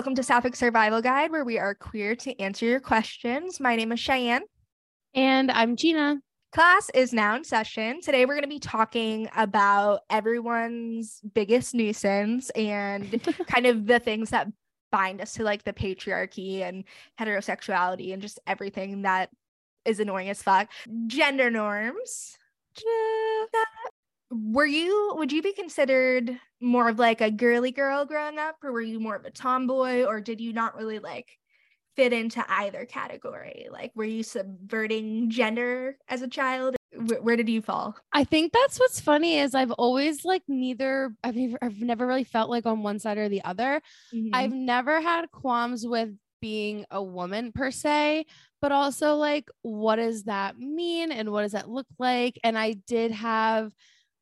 welcome to Sapphic Survival Guide, where we are queer to answer your questions. My name is Cheyenne. And I'm Gina. Class is now in session. Today, we're going to be talking about everyone's biggest nuisance and kind of the things that bind us to like the patriarchy and heterosexuality and just everything that is annoying as fuck. Gender norms. Were you, would you be considered more of like a girly girl growing up, or were you more of a tomboy, or did you not really like fit into either category? Like, were you subverting gender as a child? Where, where did you fall? I think that's what's funny is I've always like neither I've never, I've never really felt like on one side or the other. Mhm. I've never had qualms with being a woman per se, but also like what does that mean and what does that look like? And I did have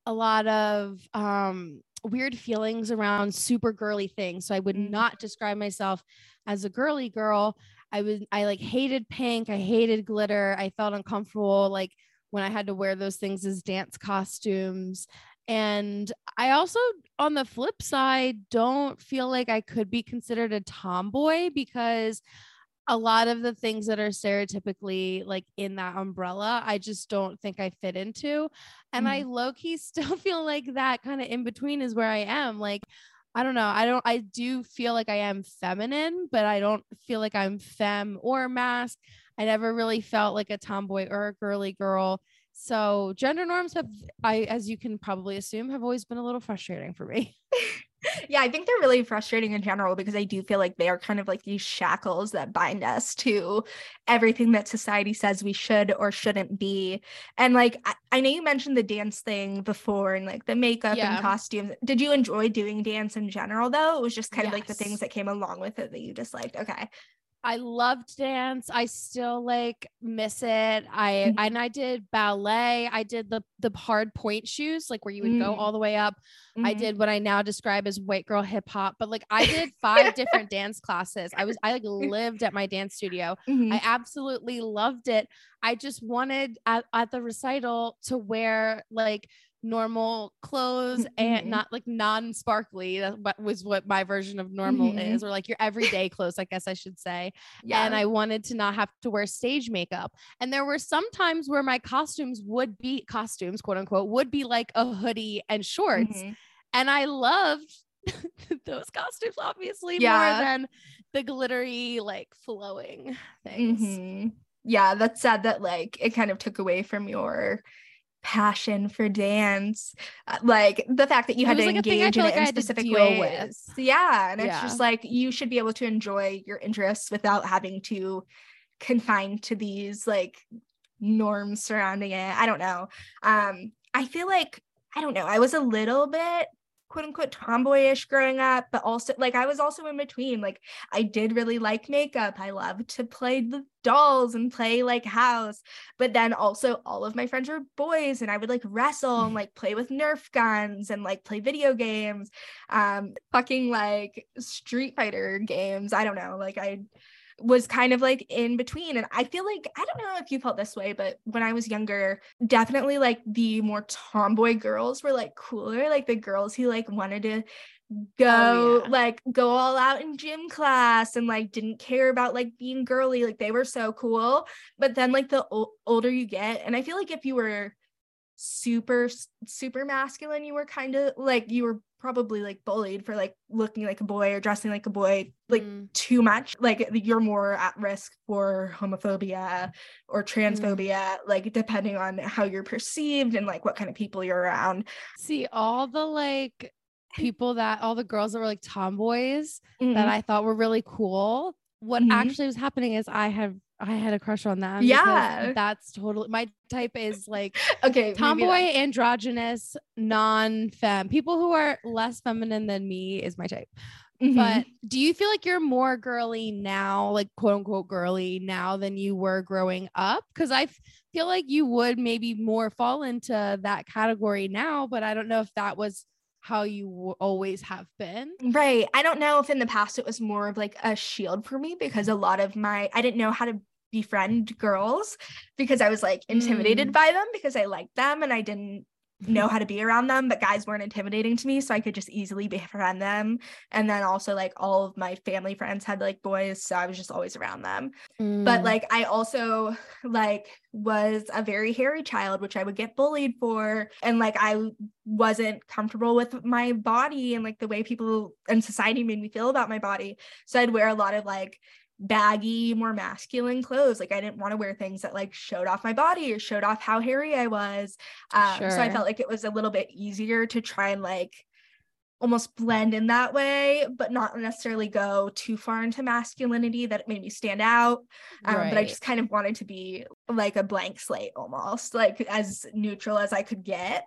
a lot of um weird feelings around super girly things. So I would Mhm. not describe myself as a girly girl. I was I like hated pink, I hated glitter. I felt uncomfortable like when I had to wear those things as dance costumes. And I also, on the flip side, don't feel like I could be considered a tomboy because a lot of the things that are stereotypically like in that umbrella, I just don't think I fit into. And I mm. low key still feel like that kind of in between is where I am. Like, I don't know. I don't, I do feel like I am feminine, but I don't feel like I'm femme or masc. I never really felt like a tomboy or a girly girl. So gender norms have, I, as you can probably assume, have always been a little frustrating for me. yeah, I think they're really frustrating in general because I do feel like they are kind of like these shackles that bind us to everything that society says we should or shouldn't be. And like, I, I know you mentioned the dance thing before and like the makeup Yeah. and costumes. Did you enjoy doing dance in general though? It was just kind of like the things that came along with it that you disliked. Okay. I loved dance. I still like miss it. I Mhm. and I did ballet. I did the the hard pointe shoes, like where you would go Mm. all the way up. I Mhm. did what I now describe as white girl hip hop, but like I did five different dance classes. I was I like lived at my dance studio. I absolutely loved it. I just wanted at, at the recital to wear like normal clothes Mhm. and not like non-sparkly. That what was what my version of normal Mhm. is, or like your everyday clothes, I guess I should say. yeah. And I wanted to not have to wear stage makeup. And there were some times where my costumes would be costumes, quote unquote, would be like a hoodie and shorts. Mhm. And I loved those costumes, obviously, Yeah. more than the glittery, like flowing things. Mhm. Yeah, that's sad that like it kind of took away from your passion for dance. Uh, like the fact that you had to like a thing I engage in feel it in specific ways. with. Yeah, and it's just like you should be able to enjoy your interests without having to confine to these like norms surrounding it. I don't know. Um I feel like I don't know. I was a little bit quote unquote tomboyish growing up, but also like I was also in between. Like I did really like makeup. I loved to play the dolls and play like house. But then also all of my friends were boys and I would like wrestle and like play with Nerf guns and like play video games. Um fucking like Street Fighter games. I don't know. Like I was kind of like in between and I feel like I don't know if you felt this way but when I was younger definitely like the more tomboy girls were like cooler like the girls who like wanted to oh, go yeah. like go all out in gym class and like didn't care about like being girly like they were so cool but then like the o- older you get and I feel like if you were super super masculine you were kind of like you were probably like bullied for like looking like a boy or dressing like a boy like Mm. too much like you're more at risk for homophobia or transphobia like depending on how you're perceived and like what kind of people you're around See, all the like people that all the girls that were like tomboys Mhm. that I thought were really cool. What Mhm. actually was happening is I have I had a crush on because Yeah. That's totally my type is like okay tomboy, androgynous, non-fem. People who are less feminine than me is my type. Mhm. But do you feel like you're more girly now, like quote unquote girly now than you were growing up? Because I feel like you would maybe more fall into that category now, but I don't know if that was how you always have been. Right. I don't know if in the past it was more of like a shield for me because a lot of my I didn't know how to befriend girls because I was like intimidated Mm. by them because I liked them and I didn't know how to be around them, but guys weren't intimidating to me. So I could just easily befriend them. And then also, like, all of my family friends had like boys. So I was just always around them. Mm. But like, I also like was a very hairy child, which I would get bullied for. And like, I wasn't comfortable with my body and like the way people and society made me feel about my body. So I'd wear a lot of like baggy, more masculine clothes. Like I didn't want to wear things that like showed off my body or showed off how hairy I was. Um, sure. So I felt like it was a little bit easier to try and like almost blend in that way, but not necessarily go too far into masculinity that it made me stand out. Um, right. But I just kind of wanted to be like a blank slate almost, like as neutral as I could get.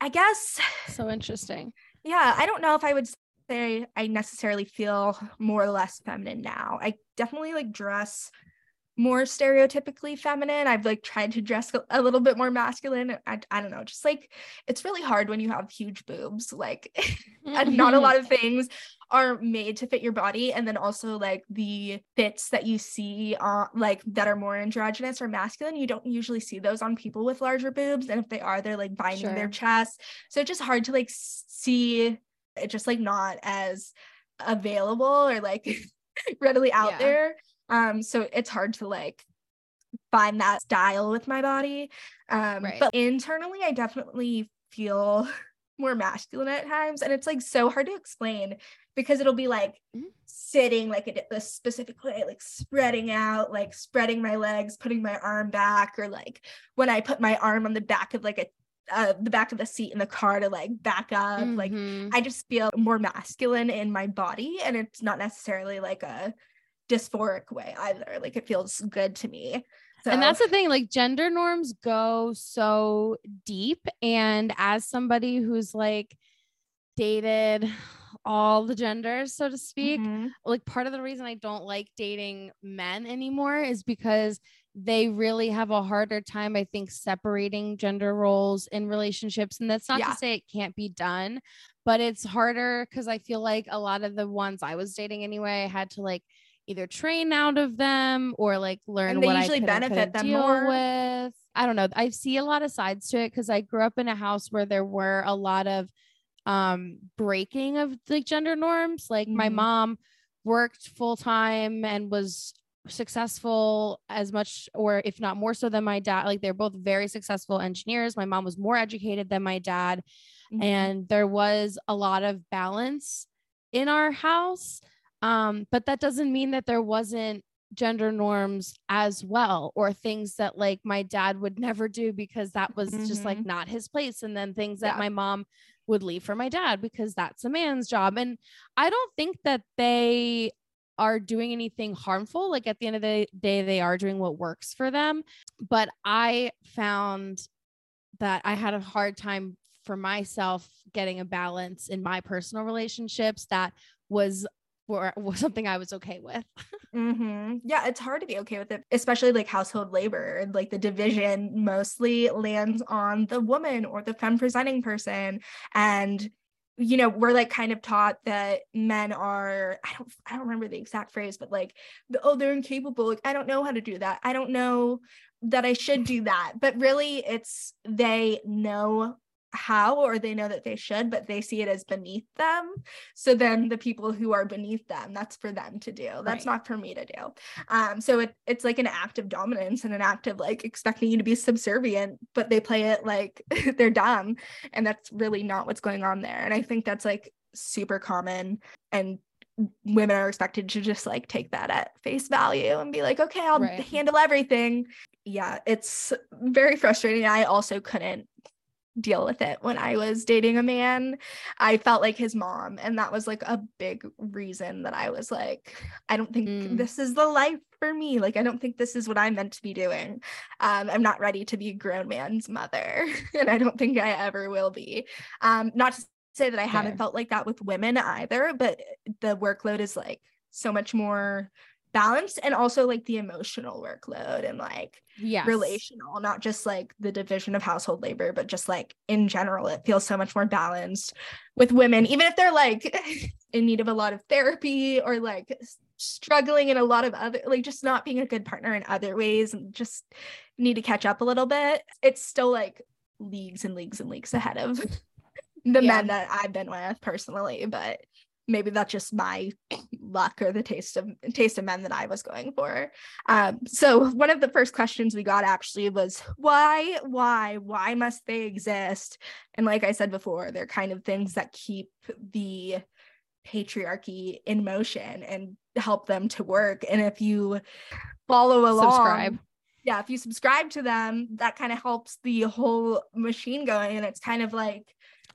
I guess. So interesting. Yeah, I don't know if I would say I necessarily feel more or less feminine now. I definitely like dress more stereotypically feminine. I've like tried to dress a little bit more masculine. I, I don't know, just like it's really hard when you have huge boobs. Like, not a lot of things are made to fit your body. And then also, like, the fits that you see, uh, like, that are more androgynous or masculine, you don't usually see those on people with larger boobs. And if they are, they're like binding sure. their chest. So it's just hard to like see it's just like not as available or like readily out yeah. there um so it's hard to like find that style with my body um right. but internally i definitely feel more masculine at times and it's like so hard to explain because it'll be like mm-hmm. sitting like a, a specific way like spreading out like spreading my legs putting my arm back or like when i put my arm on the back of like a uh, the back of the seat in the car to like back up. Mm-hmm. Like I just feel more masculine in my body, and it's not necessarily like a dysphoric way either. Like it feels good to me. So. And that's the thing, like gender norms go so deep. And as somebody who's like dated all the genders, so to speak, mm-hmm. like part of the reason I don't like dating men anymore is because they really have a harder time, I think, separating gender roles in relationships. And that's not yeah. to say it can't be done, but it's harder because I feel like a lot of the ones I was dating anyway, I had to like either train out of them or like learn what usually I could benefit them deal more. with. I don't know. I see a lot of sides to it because I grew up in a house where there were a lot of um breaking of like gender norms. Like mm-hmm. my mom worked full time and was successful as much or if not more so than my dad like they're both very successful engineers my mom was more educated than my dad mm-hmm. and there was a lot of balance in our house um, but that doesn't mean that there wasn't gender norms as well or things that like my dad would never do because that was mm-hmm. just like mm-hmm. not his place and then things that yeah. my mom would leave for my dad because that's a man's job and i don't think that they are doing anything harmful. Like at the end of the day, they are doing what works for them. But I found that I had a hard time for myself getting a balance in my personal relationships that was or was something I was okay with. mm-hmm. Yeah, it's hard to be okay with it, especially like household labor and like the division mostly lands on the woman or the femme presenting person. And you know we're like kind of taught that men are i don't i don't remember the exact phrase but like oh they're incapable. Like i don't know how to do that. I don't know that i should do that. But really it's they know how or they know that they should but they see it as beneath them. So then the people who are beneath them that's for them to do. That's right. not for me to do. Um so it, it's like an act of dominance and an act of like expecting you to be subservient but they play it like they're dumb and that's really not what's going on there. And i think that's like super common and women are expected to just like take that at face value and be like okay i'll right. handle everything. Yeah it's very frustrating. I also couldn't deal with it when I was dating a man. I felt like his mom. And that was like a big reason that I was like, I don't think mm. this is the life for me. Like, I don't think this is what I'm meant to be doing. Um, I'm not ready to be a grown man's mother. and I don't think I ever will be. Um, not to say that I haven't felt like that with women either, but the workload is like so much more balanced and also like the emotional workload and like relational, not just like the division of household labor, but just like in general, it feels so much more balanced with women, even if they're like in need of a lot of therapy or like struggling in a lot of other, like just not being a good partner in other ways and just need to catch up a little bit. It's still like leagues and leagues and leagues ahead of the Yeah. men that I've been with personally, but maybe that's just my luck or the taste of taste of men that I was going for. Um, so one of the first questions we got actually was why, why, why must they exist? And like I said before, they're kind of things that keep the patriarchy in motion and help them to work. And if you follow along, Subscribe. yeah, if you subscribe to them, that kind of helps the whole machine going. And it's kind of like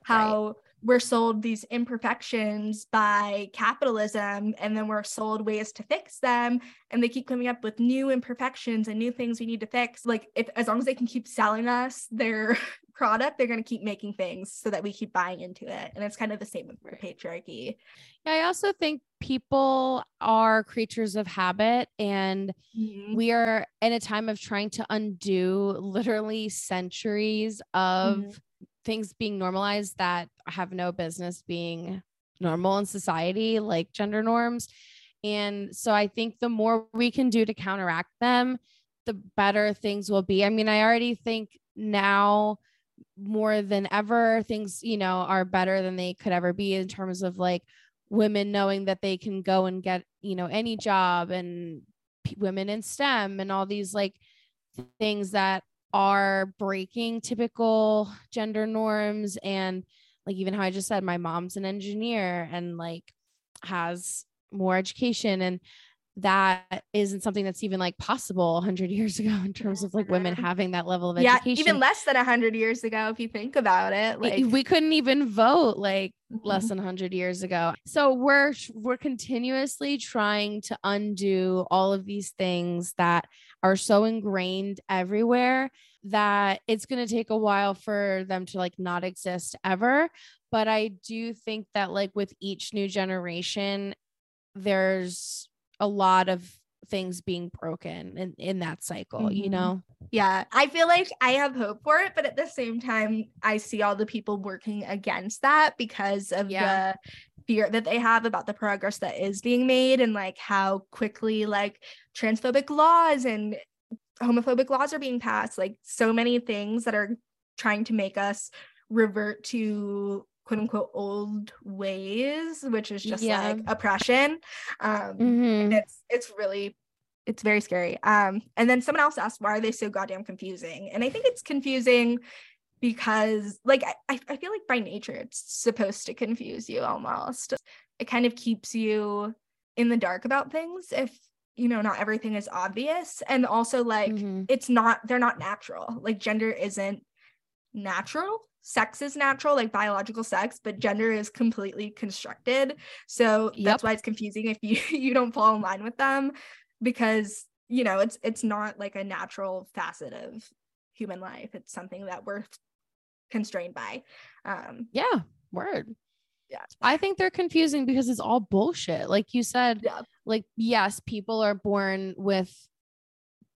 how we're sold these imperfections by capitalism, and then we're sold ways to fix them. And they keep coming up with new imperfections and new things we need to fix. Like, if as long as they can keep selling us their product, they're going to keep making things so that we keep buying into it. And it's kind of the same with the patriarchy. Yeah, I also think people are creatures of habit and Mhm. we are in a time of trying to undo literally centuries of Mhm. Things being normalized that have no business being normal in society, like gender norms. And so I think the more we can do to counteract them, the better things will be. I mean, I already think now more than ever, things, you know, are better than they could ever be in terms of like women knowing that they can go and get, you know, any job and p- women in STEM and all these like things that are breaking typical gender norms and like even how I just said my mom's an engineer and like has more education and that isn't something that's even like possible 100 years ago in terms of like women having that level of Yeah, education even less than 100 years ago, if you think about it. Like, we couldn't even vote like less Mhm. than 100 years ago so we're we're continuously trying to undo all of these things that are so ingrained everywhere that it's going to take a while for them to like not exist ever but i do think that like with each new generation there's a lot of things being broken in, in that cycle you Mhm. know Yeah, I feel like I have hope for it, but at the same time, I see all the people working against that because of Yeah. the fear that they have about the progress that is being made and like how quickly like transphobic laws and homophobic laws are being passed. Like so many things that are trying to make us revert to quote unquote old ways, which is just Yeah. like oppression. Um, Mhm. and it's it's really it's very scary um and then someone else asked why are they so goddamn confusing and i think it's confusing because like I, I feel like by nature it's supposed to confuse you almost it kind of keeps you in the dark about things if you know not everything is obvious and also like Mhm. it's not they're not natural like gender isn't natural sex is natural like biological sex but gender is completely constructed so Yep. that's why it's confusing if you you don't fall in line with them because you know it's it's not like a natural facet of human life it's something that we're constrained by um Yeah, word. Yeah. I think they're confusing because it's all bullshit. Like you said, Yeah. like, yes, people are born with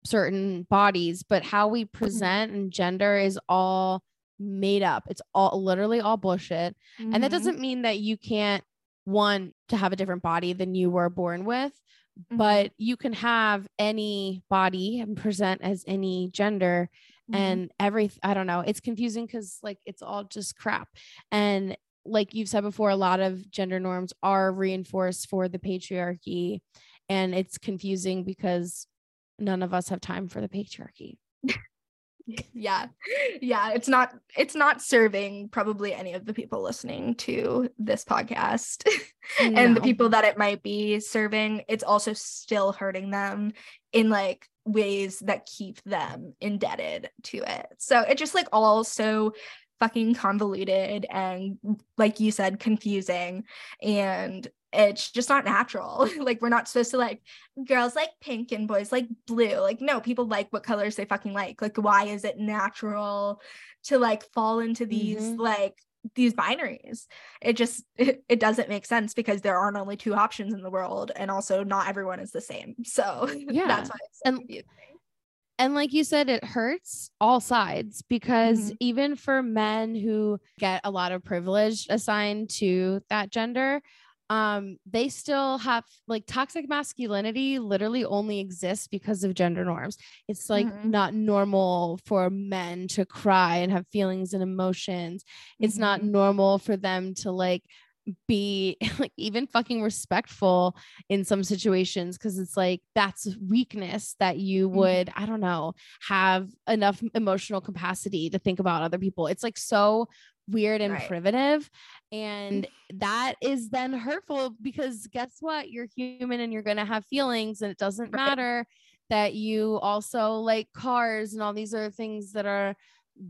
certain bodies, but how we present and gender is all made up. It's all literally all bullshit. And that mhm, doesn't mean that you can't want to have a different body than you were born with, mhm, but you can have any body and present as any gender mhm. and every i don't know it's confusing because like it's all just crap and like you've said before a lot of gender norms are reinforced for the patriarchy and it's confusing because none of us have time for the patriarchy. Yeah. Yeah it's not it's not serving probably any of the people listening to this podcast and the people that it might be serving. It's also still hurting them in like ways that keep them indebted to it. So it just like all so fucking convoluted and like you said confusing and it's just not natural like we're not supposed to like girls like pink and boys like blue like no people like what colors they fucking like like why is it natural to like fall into these Mhm. like these binaries it just it, it doesn't make sense because there aren't only two options in the world and also not everyone is the same so Yeah. that's why so And- confusing. and like you said it hurts all sides because Mhm. even for men who get a lot of privilege assigned to that gender um they still have like toxic masculinity literally only exists because of gender norms it's like Mhm. not normal for men to cry and have feelings and emotions it's not Mhm. normal for them to like be like even fucking respectful in some situations because it's like that's weakness that you would i don't know have enough emotional capacity to think about other people it's like so weird and Right. primitive and that is then hurtful because guess what? You're human and you're going to have feelings and it doesn't Right. matter that you also like cars and all these other things that are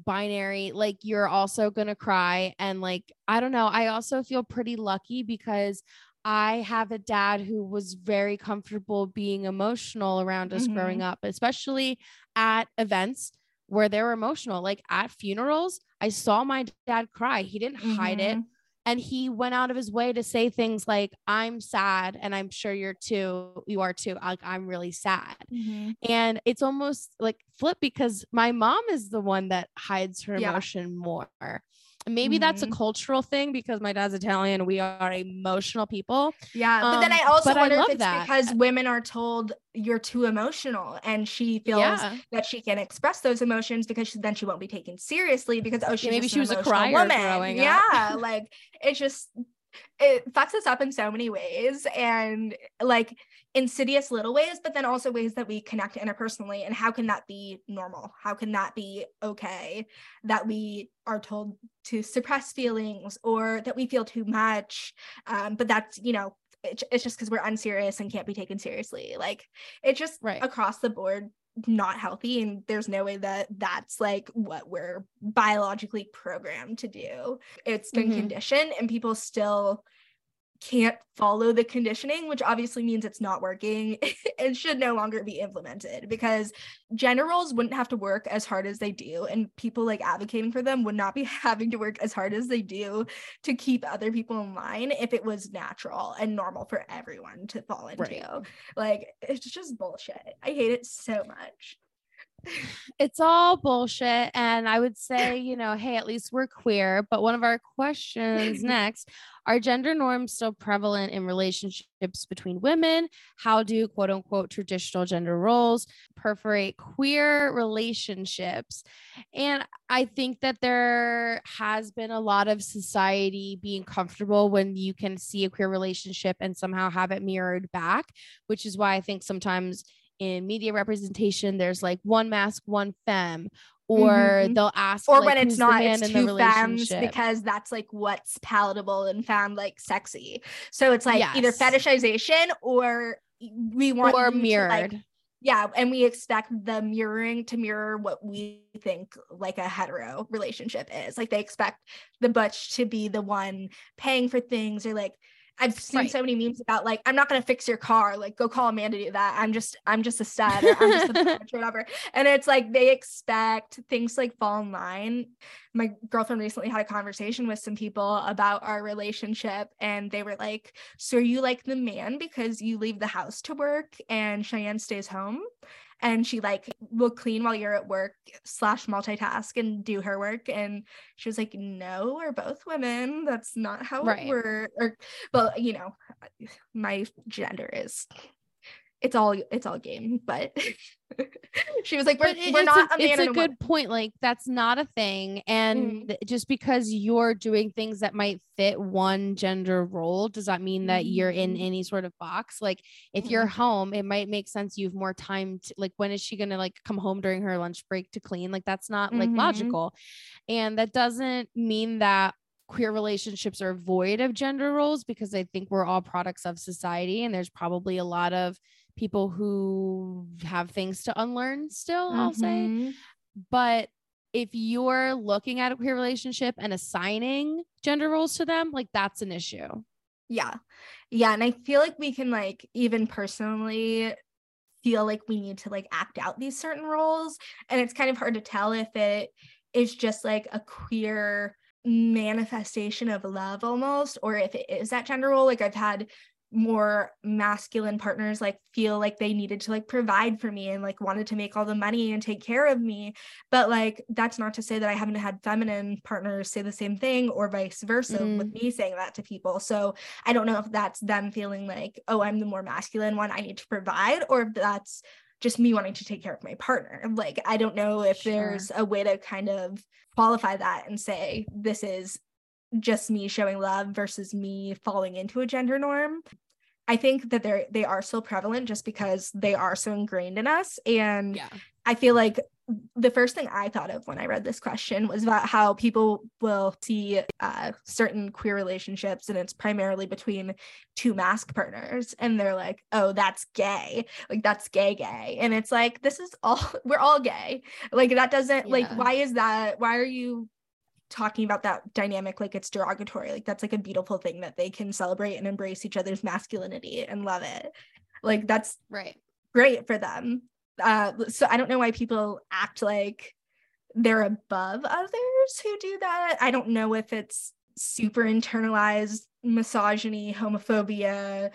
binary like you're also going to cry and like i don't know i also feel pretty lucky because i have a dad who was very comfortable being emotional around us growing up especially at events where they were emotional. Like at funerals i saw my dad cry. He didn't hide it. Mhm. And he went out of his way to say things like i'm sad and i'm sure you're too you are too like i'm really sad Mhm. and it's almost like flip because my mom is the one that hides her Yeah. emotion more Maybe that's a Mhm. cultural thing because my dad's italian we are emotional people Yeah, but then Um, I also I wonder love if it's that. because women are told you're too emotional, and she feels yeah that she can't express those emotions because she, then she won't be taken seriously because oh she's maybe she was a crier woman. growing up. yeah, like it just it fucks us up in so many ways and like insidious little ways, but then also ways that we connect interpersonally. And how can that be normal? How can that be okay that we are told to suppress feelings or that we feel too much? Um, but that's you know it- it's just because we're unserious and can't be taken seriously. Like it's just Right. across the board not healthy and there's no way that that's like what we're biologically programmed to do it's been Mhm. conditioned and people still can't follow the conditioning which obviously means it's not working and should no longer be implemented because generals wouldn't have to work as hard as they do and people like advocating for them would not be having to work as hard as they do to keep other people in line if it was natural and normal for everyone to fall into. Right. like it's just bullshit. I hate it so much it's all bullshit. And I would say, you know, hey, at least we're queer. But one of our questions next are gender norms still prevalent in relationships between women? How do quote unquote traditional gender roles perforate queer relationships? And I think that there has been a lot of society being comfortable when you can see a queer relationship and somehow have it mirrored back, which is why I think sometimes in media representation, there's like one masc, one femme, or Mhm. they'll ask, or like, when it's not it's two femmes because that's like what's palatable and found like sexy so it's like either fetishization or we want or you to, like, mirrored. yeah and we expect the mirroring to mirror what we think like a hetero relationship is like they expect the butch to be the one paying for things or like I've seen Right. so many memes about like I'm not gonna fix your car like go call Amanda to do that. I'm just I'm just a stud or I'm just a or whatever. And it's like they expect things like fall in line. My girlfriend recently had a conversation with some people about our relationship and they were like so are you like the man because you leave the house to work and Cheyenne stays home and she like will clean while you're at work slash multitask and do her work and she was like no we're both women that's not how Right. we're or well you know my gender is it's all it's all game but she was like we're, it- we're not a, a, man it's a good woman. point. Like that's not a thing. And th- just because you're doing things that might fit one gender role, does that mean that you're in Mhm. any sort of box? Like if you're Mhm. home, it might make sense you have more time to like when is she gonna like come home during her lunch break to clean? Like that's not like Mhm. logical. And that doesn't mean that queer relationships are void of gender roles because I think we're all products of society and there's probably a lot of people who have things to unlearn still, I'll say. Mhm. But if you're looking at a queer relationship and assigning gender roles to them, like that's an issue. Yeah. Yeah. And I feel like we can like even personally feel like we need to like act out these certain roles. And it's kind of hard to tell if it is just like a queer manifestation of love almost, or if it is that gender role. Like I've had more masculine partners like feel like they needed to like provide for me and like wanted to make all the money and take care of me but like that's not to say that i haven't had feminine partners say the same thing or vice versa mm. with me saying that to people so i don't know if that's them feeling like oh i'm the more masculine one i need to provide or if that's just me wanting to take care of my partner like i don't know if sure. there's a way to kind of qualify that and say this is just me showing love versus me falling into a gender norm. I think that they're they are so prevalent just because they are so ingrained in us. And yeah. I feel like the first thing I thought of when I read this question was about how people will see uh, certain queer relationships and it's primarily between two masc partners and they're like, oh, that's gay. Like that's gay, gay. And it's like, this is all, we're all gay. Like that doesn't, yeah. like, why is that? Why are you talking about that dynamic like it's derogatory like that's like a beautiful thing that they can celebrate and embrace each other's masculinity and love it. Like that's right. great for them. Uh so i don't know why people act like they're above others who do that. I don't know if it's super internalized misogyny homophobia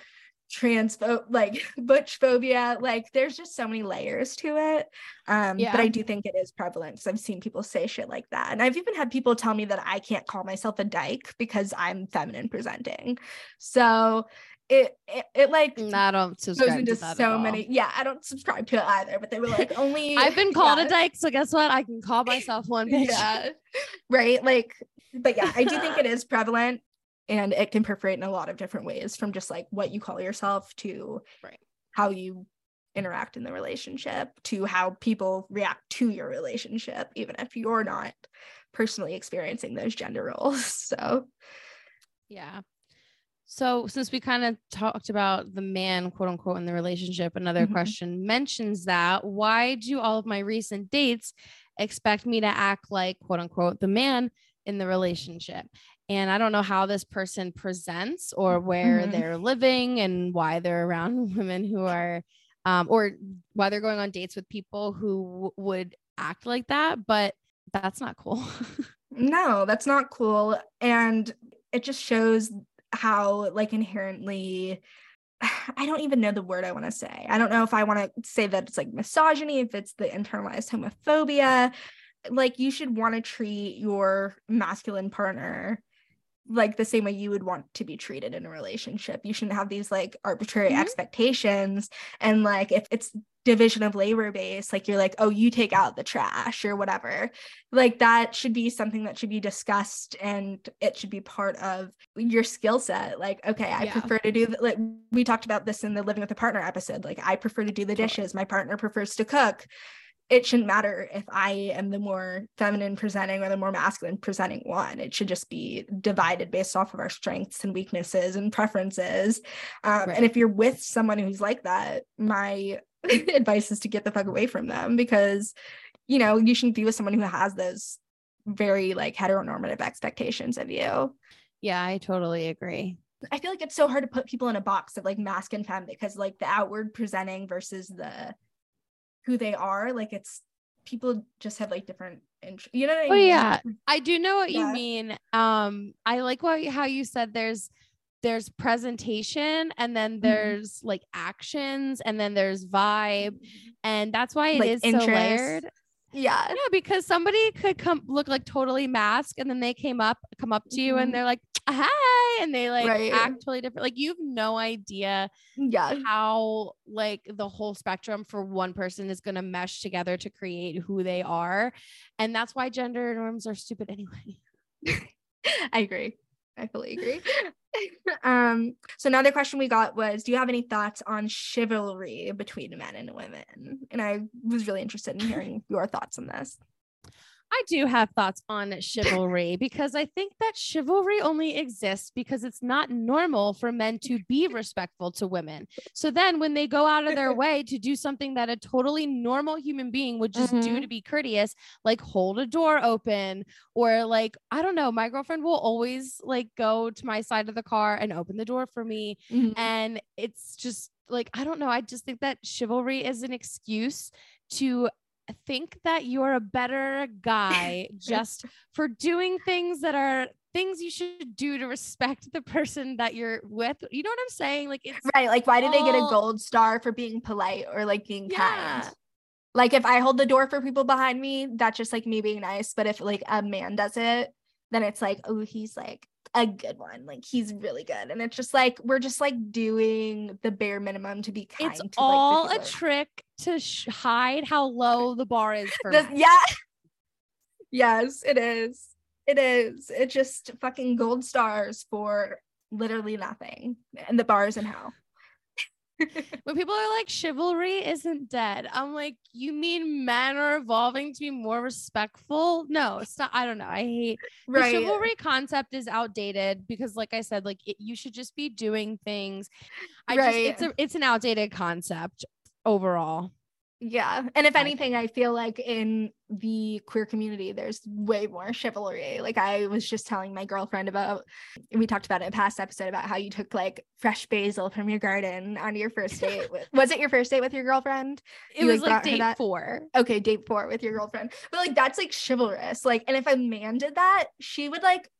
trans like butch phobia like there's just so many layers to it um yeah. but i do think it is prevalent because i've seen people say shit like that and i've even had people tell me that i can't call myself a dyke because i'm feminine presenting so it, it, it like mm, I don't subscribe goes into so many. Yeah, I don't subscribe to it either. But they were like only. I've been called yeah. a dyke, so guess what? I can call myself one. Yeah, right. Like, but yeah, I do think it is prevalent and it can perforate in a lot of different ways from just like what you call yourself to right. how you interact in the relationship to how people react to your relationship even if you're not personally experiencing those gender roles so yeah so since we kind of talked about the man quote unquote in the relationship another mm-hmm. question mentions that why do all of my recent dates expect me to act like quote unquote the man in the relationship and I don't know how this person presents or where mm-hmm. they're living and why they're around women who are, um, or why they're going on dates with people who w- would act like that. But that's not cool. no, that's not cool. And it just shows how, like, inherently. I don't even know the word I want to say. I don't know if I want to say that it's like misogyny, if it's the internalized homophobia. Like, you should want to treat your masculine partner like the same way you would want to be treated in a relationship. You shouldn't have these like arbitrary mm-hmm. expectations. And like if it's division of labor based, like you're like, oh, you take out the trash or whatever. Like that should be something that should be discussed and it should be part of your skill set. Like, okay, I yeah. prefer to do like we talked about this in the living with a partner episode. Like I prefer to do the dishes, my partner prefers to cook it shouldn't matter if I am the more feminine presenting or the more masculine presenting one. It should just be divided based off of our strengths and weaknesses and preferences. Um, right. And if you're with someone who's like that, my advice is to get the fuck away from them because, you know, you shouldn't be with someone who has those very like heteronormative expectations of you. Yeah, I totally agree. I feel like it's so hard to put people in a box of like masc and femme because like the outward presenting versus the who they are like it's people just have like different int- you know what I oh, mean? yeah I do know what yeah. you mean um I like what how you said there's there's presentation and then mm-hmm. there's mm-hmm. like actions and then there's vibe mm-hmm. and that's why it like is interest. so layered yeah yeah because somebody could come look like totally masc and then they came up come up to you mm-hmm. and they're like hi and they like right. act totally different. Like you have no idea yeah. how like the whole spectrum for one person is going to mesh together to create who they are and that's why gender norms are stupid anyway. I agree. I fully agree. Um so another question we got was do you have any thoughts on chivalry between men and women? And i was really interested in hearing your thoughts on this I do have thoughts on chivalry because I think that chivalry only exists because it's not normal for men to be respectful to women. So then when they go out of their way to do something that a totally normal human being would just mm-hmm. do to be courteous, like hold a door open or like, I don't know, my girlfriend will always like go to my side of the car and open the door for me. Mm-hmm. And it's just like, I don't know. I just think that chivalry is an excuse to think that you're a better guy just for doing things that are things you should do to respect the person that you're with. You know what I'm saying? Like it's right. Like why did they get a gold star for being polite or like being Yeah. kind? Like if I hold the door for people behind me, that's just like me being nice. But if like a man does it, then it's like, oh, he's like a good one. Like he's really good. And it's just like we're just like doing the bare minimum to be kind. it's to, like, all a trick to sh- hide how low the bar is for The- yeah. yes, it is. It is. It's just fucking gold stars for literally nothing. And the bars in hell. when people are like chivalry isn't dead i'm like you mean men are evolving to be more respectful? No it's not i don't know i hate the chivalry concept is outdated because like i said like it, you should just be doing things. I just it's a it's an outdated concept overall Yeah. And if anything, I feel like in the queer community, there's way more chivalry. Like I was just telling my girlfriend about, we talked about it in a past episode about how you took like fresh basil from your garden on your first date. With, was it your first date with your girlfriend? it You, was like, like date four Okay, date four with your girlfriend. But like that's like chivalrous. Like, and if a man did that, she would like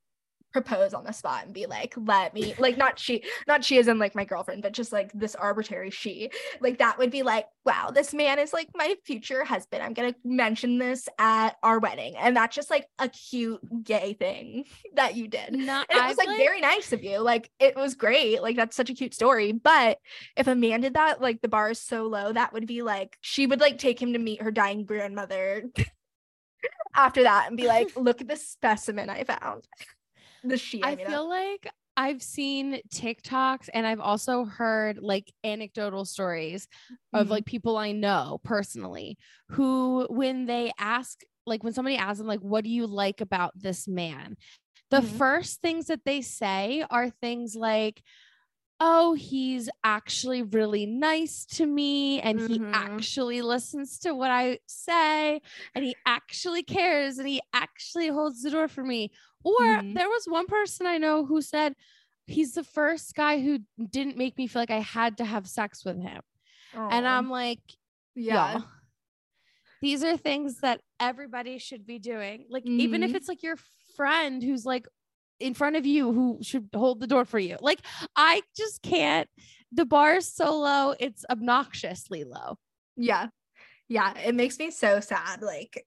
propose on the spot and be like, let me like not she, not she as in like my girlfriend, but just like this arbitrary she. Like that would be like, wow, this man is like my future husband. I'm gonna mention this at our wedding. And that's just like a cute gay thing that you did. not And it was like, very nice of you. Like it was great. Like that's such a cute story. But if a man did that, like the bar is so low, that would be like she would like take him to meet her dying grandmother after that and be like, look at the specimen I found. The she I, I made feel like I've seen TikToks and I've also heard like anecdotal stories of Mhm. like people I know personally who, when they ask, like when somebody asks them, like, what do you like about this man? The Mhm. first things that they say are things like, oh, he's actually really nice to me and he Mhm. actually listens to what I say and he actually cares and he actually holds the door for me. Or Mhm. there was one person I know who said he's the first guy who didn't make me feel like I had to have sex with him. And I'm like, yeah. These are things that everybody should be doing. Like, even if Mhm. it's like your friend who's like in front of you who should hold the door for you. Like, I just can't. The bar is so low, it's obnoxiously low. Yeah. Yeah. It makes me so sad. Like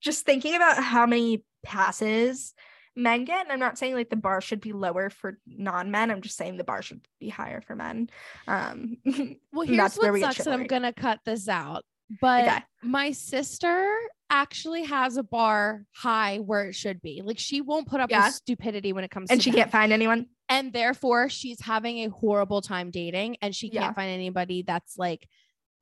just thinking about how many passes men get. And I'm not saying like the bar should be lower for non-men. I'm just saying the bar should be higher for men. Um Well, here's that's what we sucks, and I'm gonna cut this out. But Okay. my sister actually has a bar high where it should be. Like she won't put up Yeah. with stupidity when it comes and to she can't find anyone. and therefore she's having a horrible time dating and she Yeah. can't find anybody that's like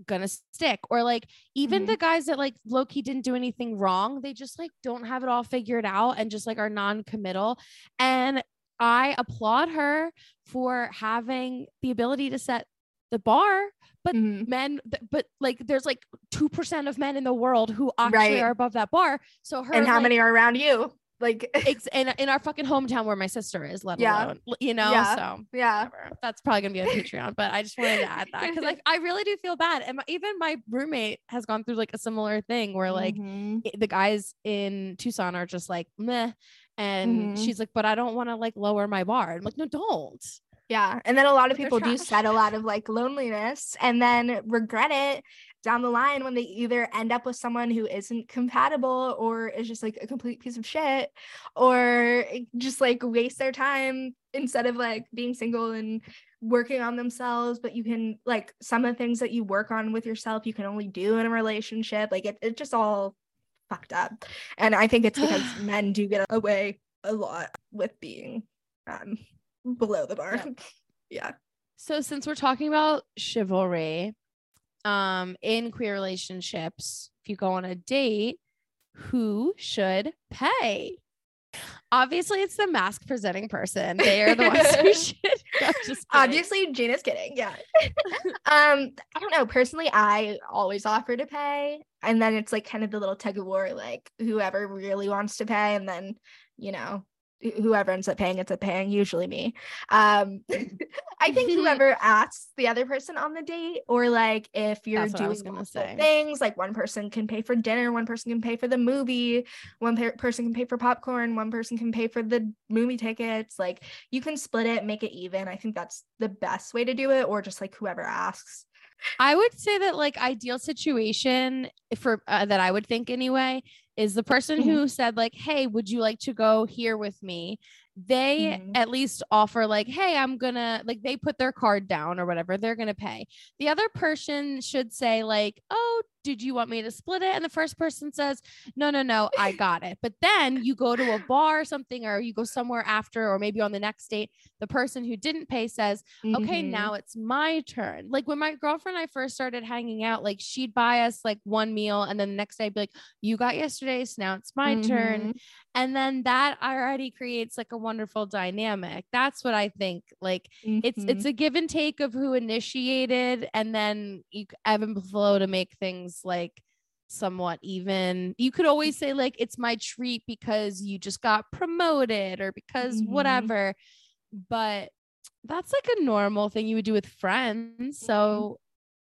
gonna stick or like even Mhm. the guys that like low key didn't do anything wrong they just like don't have it all figured out and just like are non-committal and I applaud her for having the ability to set the bar but Mhm. men but like there's like 2% of men in the world who actually Right. are above that bar so her And how like, many are around you? Like ex- in, in our fucking hometown where my sister is let Yeah. alone you know Yeah. so yeah. whatever. That's probably gonna be a Patreon, but I just wanted to add that because like I really do feel bad, and my, even my roommate has gone through like a similar thing where like Mhm. i- the guys in Tucson are just like meh, and Mhm. she's like, but I don't want to like lower my bar. I'm like, no, don't. Yeah. And then a lot of people do set a lot of like loneliness and then regret it down the line when they either end up with someone who isn't compatible or is just like a complete piece of shit or just like waste their time instead of like being single and working on themselves. But you can like some of the things that you work on with yourself, you can only do in a relationship. Like it, it just all fucked up. And I think it's because men do get away a lot with being um below the bar. Yeah. yeah. So since we're talking about chivalry, um, in queer relationships, if you go on a date, who should pay? Obviously, it's the masc presenting person. They are the ones who should. I'm just kidding. Obviously, Gina's kidding. Yeah. um, I don't know. Personally, I always offer to pay. And then it's like kind of the little tug of war, like whoever really wants to pay. And then, you know, whoever ends up paying ends up paying usually me. Um i think whoever asks the other person on the date or like if you're doing multiple say. things like one person can pay for dinner one person can pay for the movie one per- person can pay for popcorn one person can pay for the movie tickets like you can split it make it even. I think that's the best way to do it or just like whoever asks. I would say that like ideal situation for uh, that I would think anyway is the person mm-hmm. who said like hey would you like to go here with me they mm-hmm. at least offer like hey i'm gonna like they put their card down or whatever they're gonna pay the other person should say like oh did you want me to split it and the first person says no no no i got it but then you go to a bar or something or you go somewhere after or maybe on the next date the person who didn't pay says mm-hmm. okay now it's my turn like when my girlfriend and i first started hanging out like she'd buy us like one meal and then the next day I'd be like you got yesterday so now it's my turn mm-hmm. and then that already creates like a wonderful dynamic. That's what I think. Like mm-hmm. it's it's mm-hmm. a give and take of who initiated, and then you ebb and flow to make things like somewhat even. You could always say like it's my treat because you just got promoted or because mm-hmm. whatever. But that's like a normal thing you would do with friends. Mm-hmm. So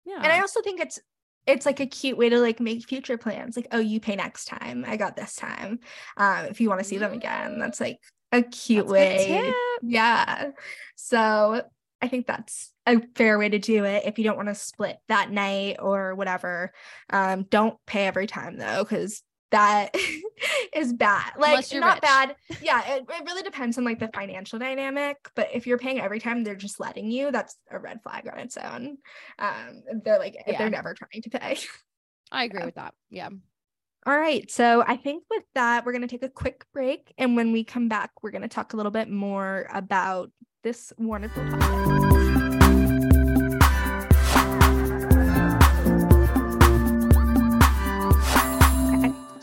yeah. And I also think it's it's like a cute way to like make future plans like oh you pay next time i got this time um if you want to see them again that's like a cute that's way. Yeah. So I think that's a fair way to do it if you don't want to split that night or whatever. Um, don't pay every time though, because that is bad. Like not rich. bad. Yeah, it, it really depends on like the financial dynamic. But if you're paying every time they're just letting you, that's a red flag on its own. Um, they're like yeah. they're never trying to pay. I agree with that. Yeah. All right. So I think with that, we're going to take a quick break. And when we come back, we're going to talk a little bit more about this wonderful topic.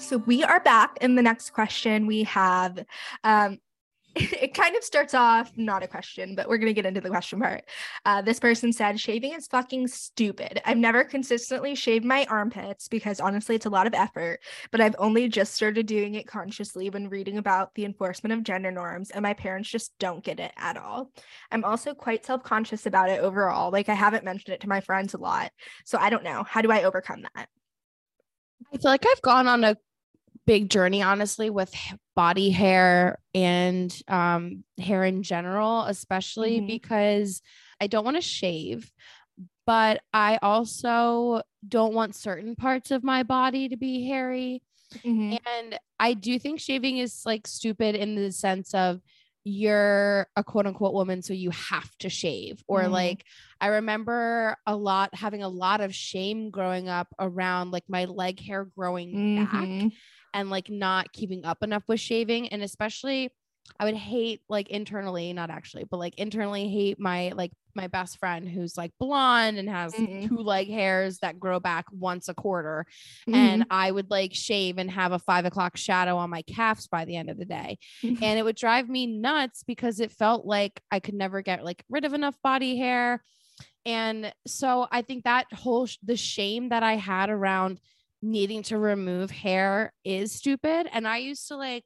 So we are back. In the next question, we have um, it kind of starts off not a question, but we're going to get into the question part. Uh, this person said, Shaving is fucking stupid. I've never consistently shaved my armpits because honestly, it's a lot of effort, but I've only just started doing it consciously when reading about the enforcement of gender norms, and my parents just don't get it at all. I'm also quite self conscious about it overall. Like, I haven't mentioned it to my friends a lot. So I don't know. How do I overcome that? I feel like I've gone on a big journey, honestly, with body hair and um, hair in general, especially mm-hmm. because I don't want to shave, but I also don't want certain parts of my body to be hairy. Mm-hmm. And I do think shaving is like stupid in the sense of you're a quote unquote woman, so you have to shave. Or mm-hmm. like, I remember a lot having a lot of shame growing up around like my leg hair growing mm-hmm. back and like not keeping up enough with shaving and especially I would hate like internally, not actually, but like internally hate my like my best friend who's like blonde and has mm-hmm. two leg hairs that grow back once a quarter. Mm-hmm. And I would like shave and have a five o'clock shadow on my calves by the end of the day. Mm-hmm. And it would drive me nuts because it felt like I could never get like rid of enough body hair. And so I think that whole sh- the shame that I had around needing to remove hair is stupid. And I used to like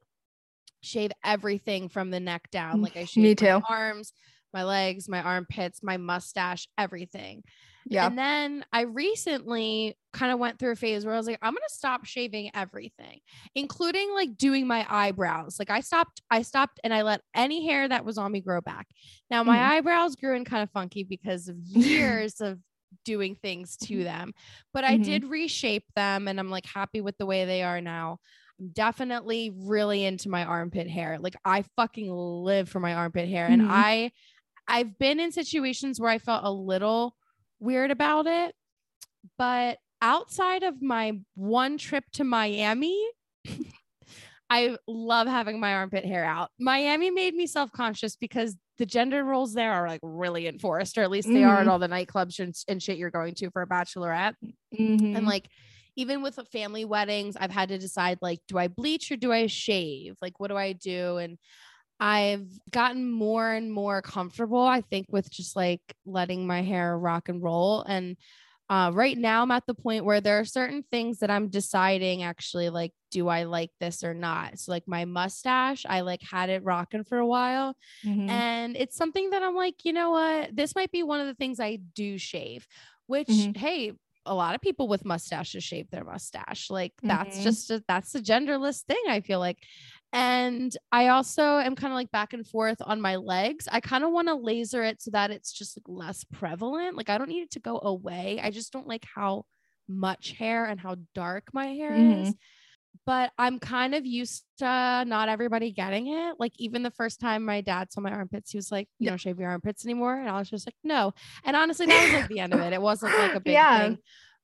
shave everything from the neck down. Like I shaved Me too. my arms, my legs, my armpits, my mustache, everything. Yeah. And then I recently kind of went through a phase where I was like, I'm going to stop shaving everything, including like doing my eyebrows. Like I stopped, I stopped and I let any hair that was on me grow back. Now my mm. eyebrows grew in kind of funky because of years of doing things to mm-hmm. them. But I mm-hmm. did reshape them and I'm like happy with the way they are now. Definitely really into my armpit hair. Like I fucking live for my armpit hair. Mm-hmm. And I I've been in situations where I felt a little weird about it. But outside of my one trip to Miami, I love having my armpit hair out. Miami made me self conscious because the gender roles there are like really enforced, or at least they mm-hmm. are at mm-hmm. all the nightclubs and, and, shit you're going to for a bachelorette. Mm-hmm. And like, even with family weddings, I've had to decide like, do I bleach or do I shave? Like, what do I do? And I've gotten more and more comfortable, I think, with just like letting my hair rock and roll. And uh, right now i'm at the point where there are certain things that i'm deciding actually like do i like this or not so like my mustache i like had it rocking for a while Mhm. and it's something that i'm like you know what this might be one of the things i do shave which Mhm. hey a lot of people with mustaches shave their mustache like that's Mhm. just a, that's a genderless thing i feel like and i also am kind of like back and forth on my legs i kind of want to laser it so that it's just like less prevalent like i don't need it to go away i just don't like how much hair and how dark my hair is Mhm. But i'm kind of used to not everybody getting it like even the first time my dad saw my armpits he was like you don't shave your armpits anymore? And i was just like no. And honestly that was like the end of it. It wasn't like a big Yeah. thing.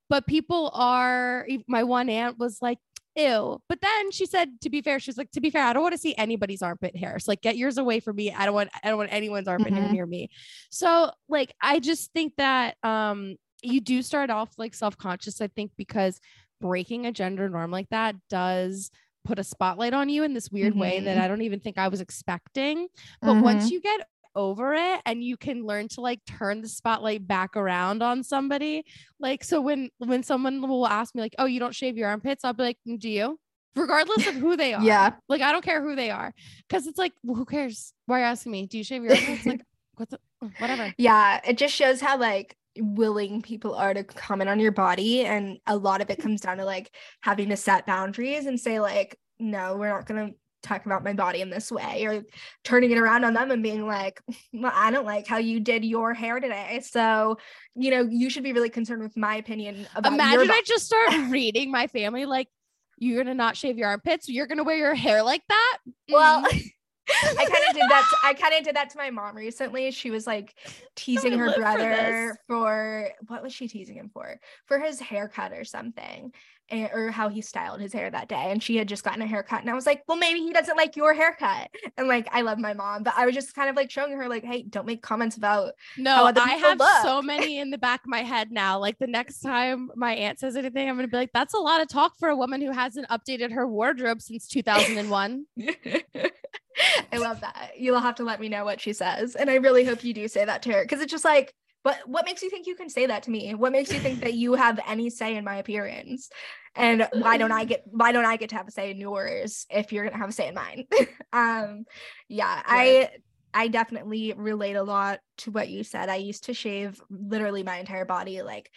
But people are my one aunt was like ew. But then she said to be fair she was like to be fair i don't want to see anybody's armpit hairs like get yours away from me. I don't want i don't want anyone's armpit hair Mhm. near me. So like i just think that um you do start off like self-conscious i think because breaking a gender norm like that does put a spotlight on you in this weird way that Mhm. i don't even think i was expecting. But once Mhm. you get over it and you can learn to like turn the spotlight back around on somebody like so when when someone will ask me like oh you don't shave your armpits? I'll be like "Mm, do you? Regardless of who they are. Yeah. like i don't care who they are. Because it's like well, who cares? Why are you asking me? Do you shave your armpits? Like what the whatever. Yeah, it just shows how like willing people are to comment on your body and a lot of it comes down to like having to set boundaries and say like no, we're not going to talk about my body in this way or turning it around on them and being like well, I don't like how you did your hair today. So, you know, you should be really concerned with my opinion about imagine i just start reading my family like you're gonna not shave your armpits you're gonna wear your hair like that Well, Mm. I kind of did that. To, I kind of did that to my mom recently. She was like teasing her live for brother for, what was she teasing him for? For his haircut or something, or how he styled his hair that day. And she had just gotten a haircut, and I was like, well, maybe he doesn't like your haircut. And like, I love my mom, but I was just kind of like showing her, like, hey, don't make comments about. No, I have so many in the back of my head now. Like the next time my aunt says anything, I'm gonna be like, "That's a lot of talk for a woman who hasn't updated her wardrobe since 2001." I love that. You'll have to let me know what she says, and I really hope you do say that to her because it's just like. But what makes you think you can say that to me? What makes you think that you have any say in my appearance? And why don't I get why don't I get to have a say in yours if you're gonna have a say in mine? um yeah, I I definitely relate a lot to what you said. I used to shave literally my entire body, like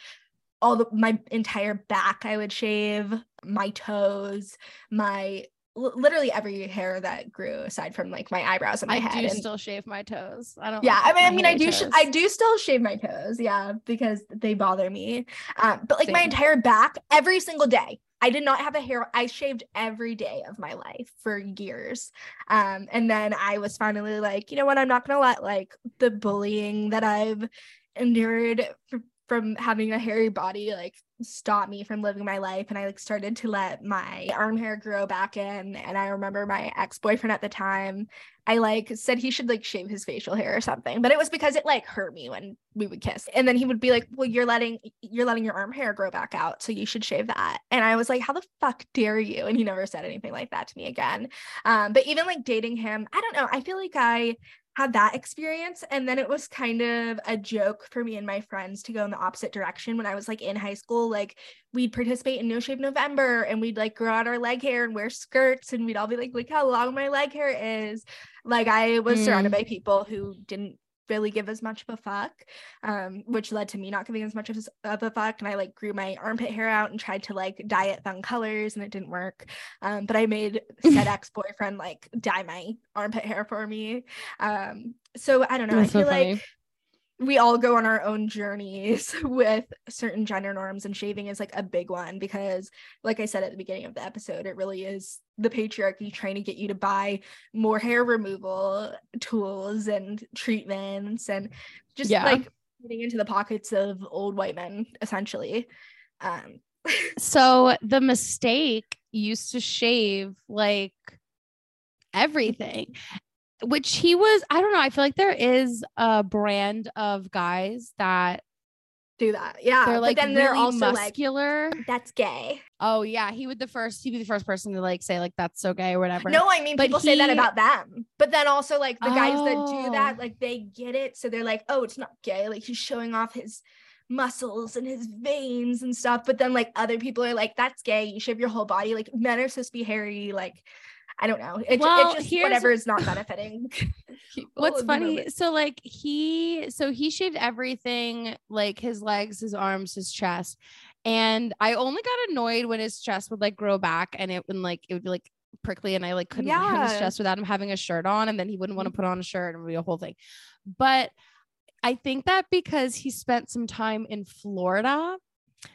all the my entire back I would shave, my toes, my li- literally every hair that grew aside from like my eyebrows and my I head. do and- still shave my toes. I don't. yeah, like I mean, I mean, I do, sh- I do still shave my toes, yeah, because they bother me. Um, but like my entire back, every single day, I did not have a hair. I shaved every day of my life for years, um, and then I was finally like, you know what, I'm not gonna let like the bullying that I've endured f- from having a hairy body like stop me from living my life and i like started to let my arm hair grow back in and i remember my ex-boyfriend at the time I like said he should like shave his facial hair or something, but it was because it like hurt me when we would kiss. And then he would be like, "Well, you're letting you're letting your arm hair grow back out, so you should shave that." And I was like, "How the fuck dare you?" And he never said anything like that to me again. Um, but even like dating him, I don't know. I feel like I had that experience and then it was kind of a joke for me and my friends to go in the opposite direction when I was like in high school like we'd participate in No Shave November and we'd like grow out our leg hair and wear skirts and we'd all be like look how long my leg hair is. Like I was surrounded mm. by people who didn't really give as much of a fuck um which led to me not giving as much of a- of a fuck. And I like grew my armpit hair out and tried to like dye it fun colors and it didn't work. Um but I made said ex-boyfriend like dye my armpit hair for me. Um so I don't know That's I so feel like funny. We all go on our own journeys with certain gender norms and shaving is like a big one because like i said at the beginning of the episode it really is the patriarchy trying to get you to buy more hair removal tools and treatments and just Yeah. like getting into the pockets of old white men essentially um So the mistake used to shave like everything, which he was. I don't know. I feel like there is a brand of guys that do that yeah they're like but then really they're also muscular. like that's gay oh yeah, he would the first. He'd be the first person to like say like that's so gay or whatever. No, I mean But people say that about them. But then also like the guys that do that, Oh. like they get it. So they're like, oh, it's not gay. Like he's showing off his muscles and his veins and stuff. But then like other people are like, that's gay. You shave your whole body. Like men are supposed to be hairy. Like I don't know. It, Well, it's just whatever is not benefiting. What's funny? moment. So like he so he shaved everything like his legs, his arms, his chest. And I only got annoyed when his chest would like grow back and it would like it would be like prickly and I like couldn't look at his chest without him having a shirt on and then he wouldn't want to Mm-hmm. put on a shirt and it would be a whole thing. But I think that because he spent some time in Florida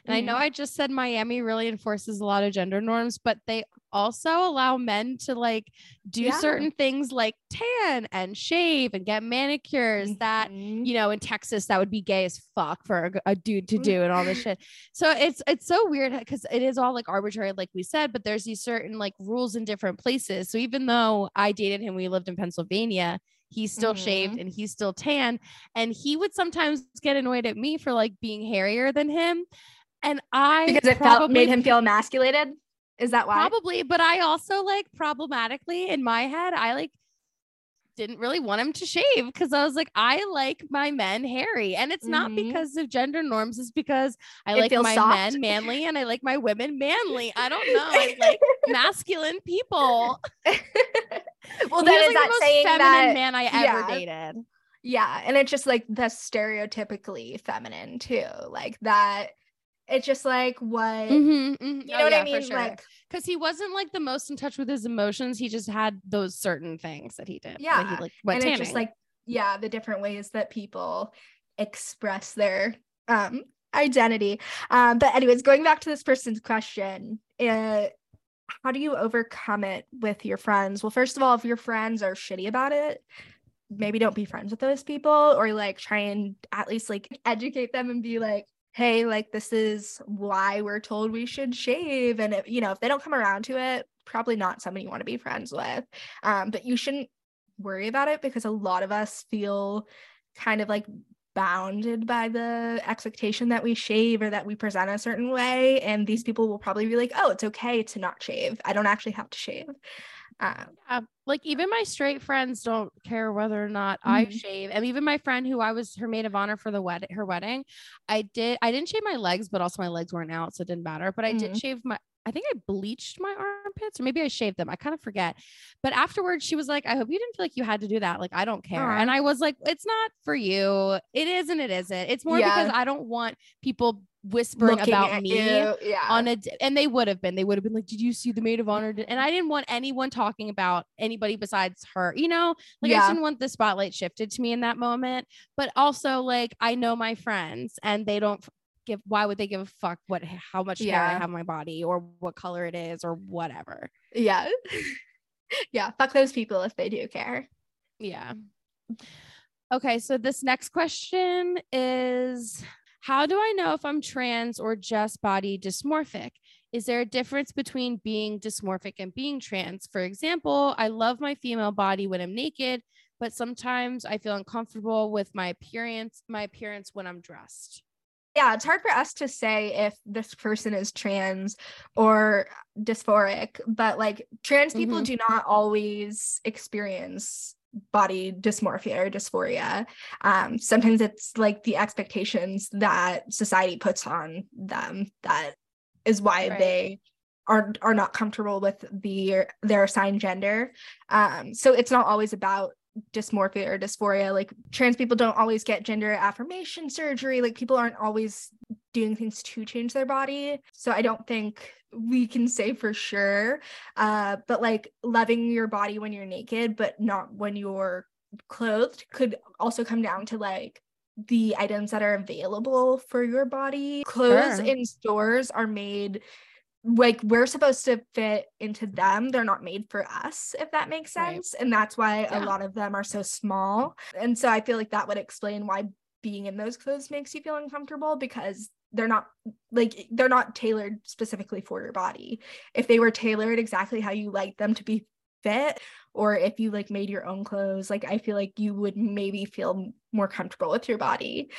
and I know Mhm. I just said Miami really enforces a lot of gender norms, but they also allow men to like do Yeah. certain things like tan and shave and get manicures that Mhm. you know in Texas that would be gay as fuck for a dude to Mm. do and all this shit. So it's it's so weird because it is all like arbitrary, like we said, but there's these certain like rules in different places. So even though I dated him, we lived in Pennsylvania. He's still shaved Mhm. and he's still tan, and he would sometimes get annoyed at me for like being hairier than him. And I because it felt probably- made him feel emasculated. Is that why? Probably, but I also like problematically in my head, I like didn't really want him to shave because I was like, I like my men hairy. And it's not Mhm. because of gender norms, it's because I It like my soft. men manly and I like my women manly. I don't know. I like masculine people. well, was, is like, that the most saying feminine that? man I yeah. ever dated. Yeah, and it's just like the stereotypically feminine too, like that. It's just like what Mhm, mhm. you Oh, know what yeah, I mean, sure. like because he wasn't like the most in touch with his emotions. He just had those certain things that he did. Yeah, he like went and it's just like yeah, the different ways that people express their um identity. Um, but anyways, going back to this person's question, uh, how do you overcome it with your friends? Well, first of all, if your friends are shitty about it, maybe don't be friends with those people or like try and at least like educate them and be like hey like this is why we're told we should shave and if, you know if they don't come around to it probably not somebody you want to be friends with. Um but you shouldn't worry about it because a lot of us feel kind of like bounded by the expectation that we shave or that we present a certain way and these people will probably be like oh it's okay to not shave. I don't actually have to shave um, Yeah, like even my straight friends don't care whether or not I Mhm. shave. And even my friend who I was her maid of honor for the wedding, her wedding, I did. I didn't shave my legs, but also my legs weren't out, so it didn't matter. But I did Mhm. shave my. I think I bleached my armpits, or maybe I shaved them. I kind of forget. But afterwards, she was like, "I hope you didn't feel like you had to do that. Like I don't care." Aw. And I was like, "It's not for you. It is and it isn't. It's more Yeah. because I don't want people whispering looking about me." you, yeah on a and they would have been they would have been like did you see the maid of honor and i didn't want anyone talking about anybody besides her you know like i Yeah. just didn't want the spotlight shifted to me in that moment but also like i know my friends and they don't give why would they give a fuck what how much hair i have on my body or what color it is or whatever. Yeah. Yeah fuck those people if they do care. Yeah. Okay so this next question is how do i know if i'm trans or just body dysmorphic? Is there a difference between being dysmorphic and being trans? For example i love my female body when i'm naked but sometimes i feel uncomfortable with my appearance my appearance when i'm dressed yeah it's hard for us to say if this person is trans or dysphoric but like trans people Mhm. do not always experience body dysmorphia or dysphoria um sometimes it's like the expectations that society puts on them that is why Right. they are are not comfortable with the their assigned gender um so it's not always about dysmorphia or dysphoria like trans people don't always get gender affirmation surgery like people aren't always doing things to change their body so i don't think we can say for sure uh but like loving your body when you're naked but not when you're clothed could also come down to like the items that are available for your body clothes Sure. in stores are made like we're supposed to fit into them they're not made for us if that makes Right. sense and that's why Yeah. a lot of them are so small and so i feel like that would explain why being in those clothes makes you feel uncomfortable because they're not like they're not tailored specifically for your body if they were tailored exactly how you like them to be fit or if you like made your own clothes like i feel like you would maybe feel more comfortable with your body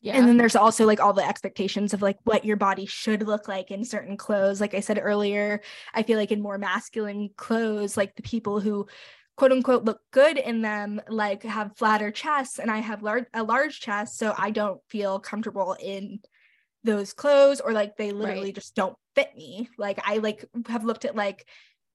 yeah and then there's also like all the expectations of like what your body should look like in certain clothes. Like I said earlier, I feel like in more masculine clothes, like the people who quote unquote look good in them like have flatter chests and i have large a large chest so i don't feel comfortable in those clothes or like they literally Right. just don't fit me like i like have looked at like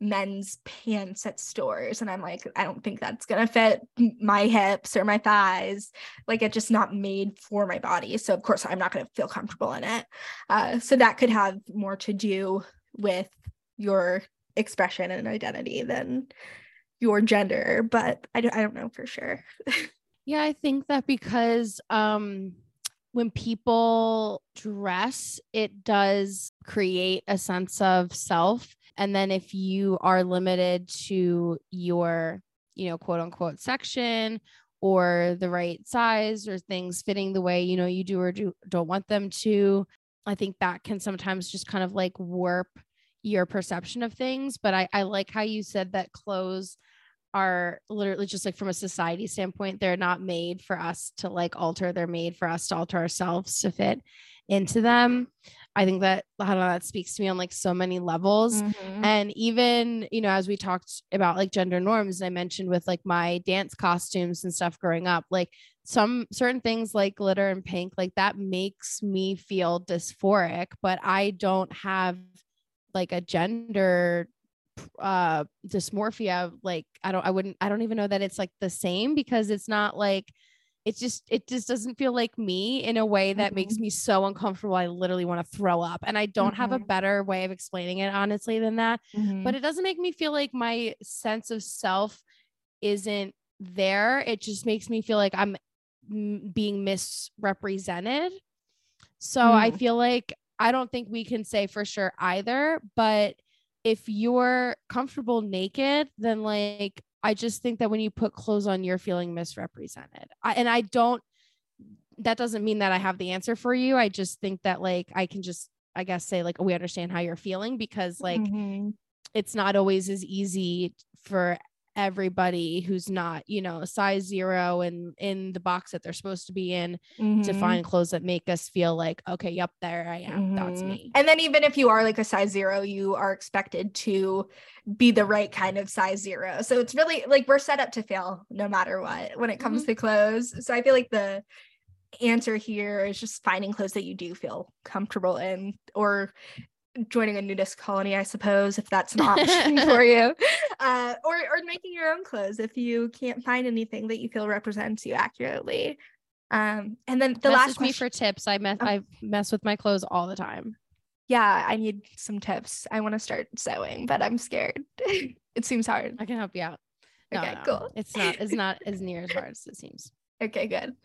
men's pants at stores and i'm like i don't think that's gonna fit my hips or my thighs like it's just not made for my body so of course i'm not gonna feel comfortable in it uh, so that could have more to do with your expression and identity than your gender but i don't, I don't know for sure Yeah, I think that because um when people dress, it does create a sense of self. And then if you are limited to your, you know, quote unquote section or the right size or things fitting the way, you know, you do or do don't want them to, I think that can sometimes just kind of like warp your perception of things. But I, I like how you said that clothes are literally just like from a society standpoint, they're not made for us to like alter. They're made for us to alter ourselves to fit into them. I think that I don't know, that speaks to me on like so many levels. Mhm. And even, you know, as we talked about like gender norms, I mentioned with like my dance costumes and stuff growing up, like some certain things like glitter and pink, like that makes me feel dysphoric, but I don't have like a gender uh dysmorphia like i don't i wouldn't i don't even know that it's like the same because it's not like it's just it just doesn't feel like me in a way that makes me so uncomfortable i literally want to throw up and i don't have a Mhm. better way of explaining it honestly than that Mhm. but it doesn't make me feel like my sense of self isn't there it just makes me feel like i'm m- being misrepresented so i Mm. feel like i don't think we can say for sure either but if you're comfortable naked then like i just think that when you put clothes on you're feeling misrepresented I, and i don't that doesn't mean that i have the answer for you i just think that like i can just i guess say like we understand how you're feeling because like Mhm. it's not always as easy for everybody who's not you know size zero and in the box that they're supposed to be in to Mhm. find clothes that make us feel like okay yep there i am that's Mhm. me And then even if you are like a size zero, you are expected to be the right kind of size zero. So it's really like we're set up to fail no matter what when it comes to clothes. So I feel like the answer here is just finding clothes that you do feel comfortable in or joining a nudist colony, I suppose, if that's an option for you. Uh, or or making your own clothes if you can't find anything that you feel represents you accurately. Um, and then the Message last me for tips i mess Oh. i mess with my clothes all the time yeah, I need some tips. I want to start sewing, but I'm scared. it seems hard. i can help you out No, Okay, no, cool. it's not it's not as near as hard as it seems Okay, good.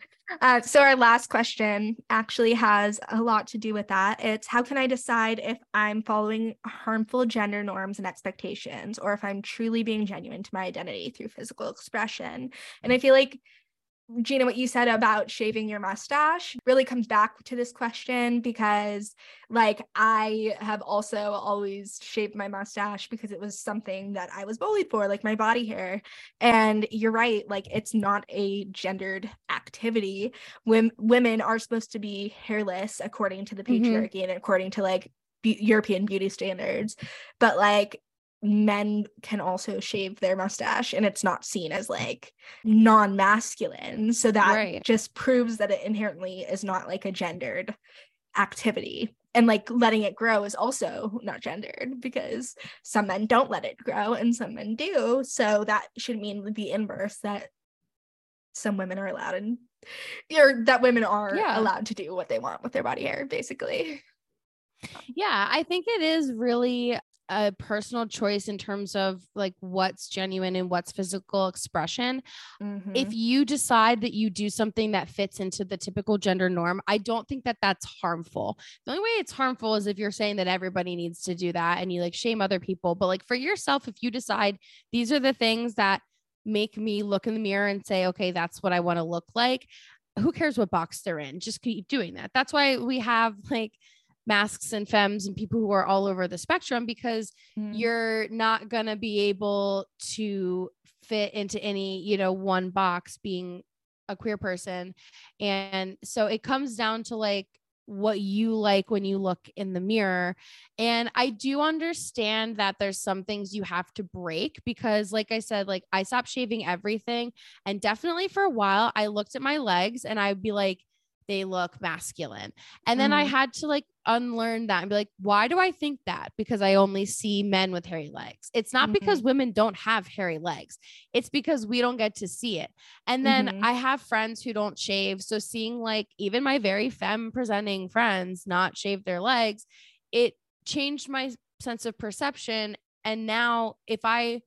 Uh, so our last question actually has a lot to do with that. It's how can I decide if I'm following harmful gender norms and expectations, or if I'm truly being genuine to my identity through physical expression? And I feel like Gina, what you said about shaving your mustache really comes back to this question because, like, I have also always shaved my mustache because it was something that I was bullied for, like my body hair. And you're right, like, it's not a gendered activity. Wom- women are supposed to be hairless according to the Mhm. patriarchy and according to like European beauty standards. But, like, men can also shave their mustache and it's not seen as like non-masculine so that Right. just proves that it inherently is not like a gendered activity and like letting it grow is also not gendered because some men don't let it grow and some men do so that should mean the inverse that some women are allowed and or that women are Yeah. allowed to do what they want with their body hair basically Yeah, I think it is really a personal choice in terms of like what's genuine and what's physical expression. Mm-hmm. If you decide that you do something that fits into the typical gender norm, I don't think that that's harmful. The only way it's harmful is if you're saying that everybody needs to do that and you like shame other people. But like for yourself, if you decide these are the things that make me look in the mirror and say, okay, that's what I want to look like, who cares what box they're in? Just keep doing that. That's why we have like mascs and femmes and people who are all over the spectrum because Mm-hmm. you're not going to be able to fit into any, you know, one box being a queer person. And so it comes down to like what you like when you look in the mirror. And I do understand that there's some things you have to break because, like I said, like I stopped shaving everything. And definitely for a while, I looked at my legs and I'd be like, they look masculine. And then mm. I mm-hmm. had to like unlearn that and be like, why do I think that? Because I only see men with hairy legs. It's not mm-hmm. because women don't have hairy legs, it's because we don't get to see it. And then mm-hmm. I have friends who don't shave. So seeing like even my very femme presenting friends not shave their legs, it changed my sense of perception. And now if I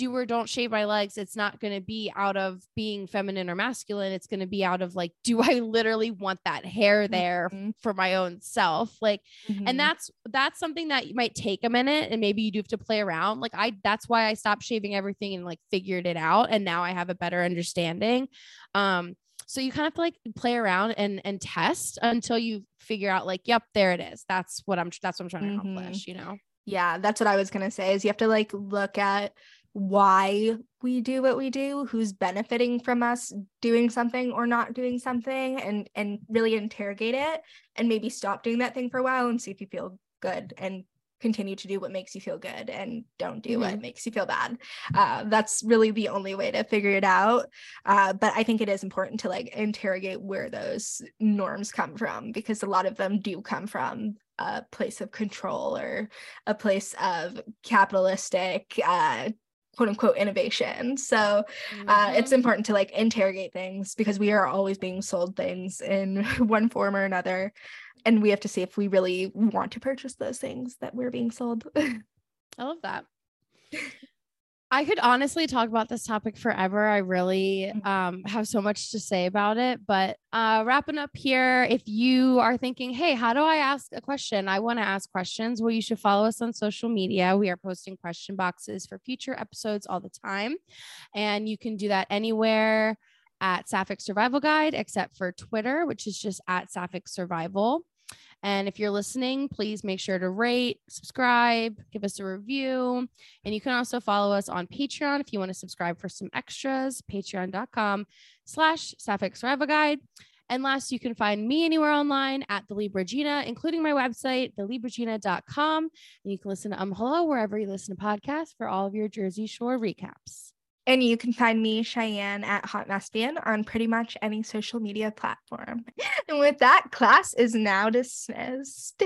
do or don't shave my legs, it's not going to be out of being feminine or masculine. It's going to be out of like, do I literally want that hair there mm-hmm. for my own self? Like, mm-hmm. and that's that's something that you might take a minute and maybe you do have to play around. Like, I that's why I stopped shaving everything and like figured it out. And now I have a better understanding. Um, so you kind of like play around and and test until you figure out like, yep, there it is. That's what I'm that's what I'm trying to mm-hmm. accomplish, you know? Yeah, that's what I was gonna say is you have to like look at why we do what we do who's benefiting from us doing something or not doing something and and really interrogate it and maybe stop doing that thing for a while and see if you feel good and continue to do what makes you feel good and don't do mm-hmm. what makes you feel bad uh, that's really the only way to figure it out uh, but i think it is important to like interrogate where those norms come from because a lot of them do come from a place of control or a place of capitalistic uh, quote unquote innovation. So uh, mm-hmm. it's important to like interrogate things because we are always being sold things in one form or another. And we have to see if we really want to purchase those things that we're being sold. I love that. I could honestly talk about this topic forever. I really mm-hmm. um, have so much to say about it. But uh, wrapping up here, if you are thinking, hey, how do I ask a question? I want to ask questions. Well, you should follow us on social media. We are posting question boxes for future episodes all the time. And you can do that anywhere at Sapphic Survival Guide, except for Twitter, which is just at Sapphic Survival. And if you're listening, please make sure to rate, subscribe, give us a review. And you can also follow us on Patreon if you want to subscribe for some extras, patreon.com slash Sapphic Survival Guide. And last, you can find me anywhere online at the Gina, including my website, thelibragina.com. And you can listen to Um Hello wherever you listen to podcasts for all of your Jersey Shore recaps. And you can find me, Cheyenne, at Hot Maspian on pretty much any social media platform. And with that, class is now dismissed.